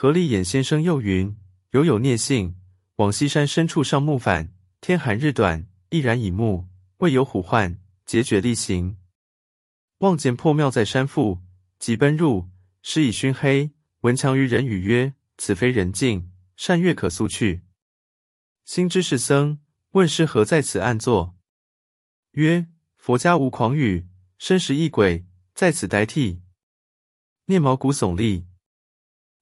何立衍先生又云：“犹有孽性，往西山深处上木返。天寒日短，毅然以木，未有虎患，节绝力行。望见破庙在山腹，即奔入，时已熏黑。闻强于人语曰：‘此非人境，善月可速去。’心知是僧，问师何在此暗坐？曰：‘佛家无狂语，身识异鬼，在此呆替。’念毛骨悚立。”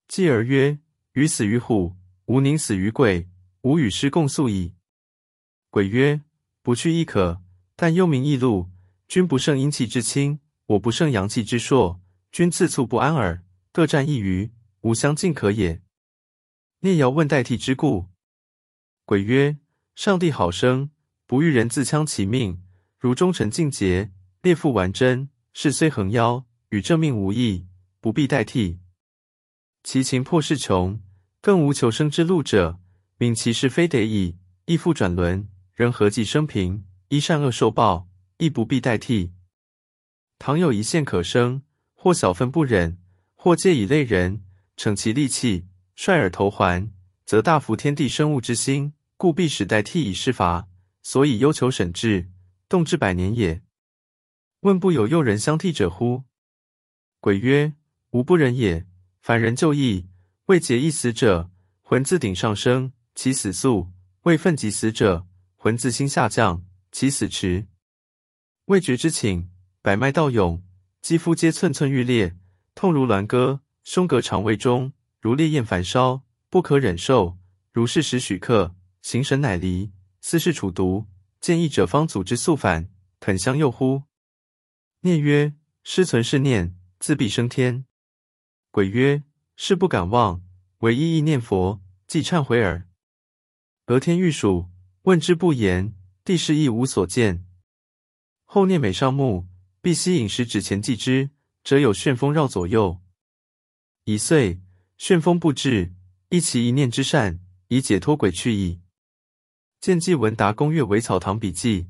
继而曰：“鱼死于虎，吾宁死于鬼。吾与师共宿矣。”鬼曰：“不去亦可，但幽冥异路，君不胜阴气之轻，我不胜阳气之硕，君自促不安耳。各占一隅，无相近可也。”聂瑶问代替之故，鬼曰：“上帝好生，不欲人自戕其命。如忠臣尽节，列父完贞，事虽横夭，与正命无异，不必代替。”其情破世穷，更无求生之路者，敏其是非得已，亦复转轮，人何计生平？依善恶受报，亦不必代替。倘有一线可生，或小愤不忍，或借以类人，逞其利器，率尔投还，则大服天地生物之心，故必使代替以施罚，所以忧求审治，动之百年也。问不有诱人相替者乎？鬼曰：吾不忍也。凡人就义，未结一死者，魂自顶上升，其死速；未奋及死者，魂自心下降，其死迟。未觉之请，百脉倒涌，肌肤皆寸寸欲裂，痛如挛割，胸膈肠胃中如烈焰焚烧，不可忍受。如是时许克，形神乃离，斯是处毒。见义者方阻之速反，肯相诱乎？念曰：师存是念，自必升天。鬼曰：“是不敢忘，唯一意念佛，即忏悔耳。”俄天欲数，问之不言，地势亦无所见。后念每上目，必吸饮食指前祭之，则有旋风绕左右。一岁，旋风不至，一其一念之善，以解脱鬼去矣。见记文达公阅韦草堂笔记。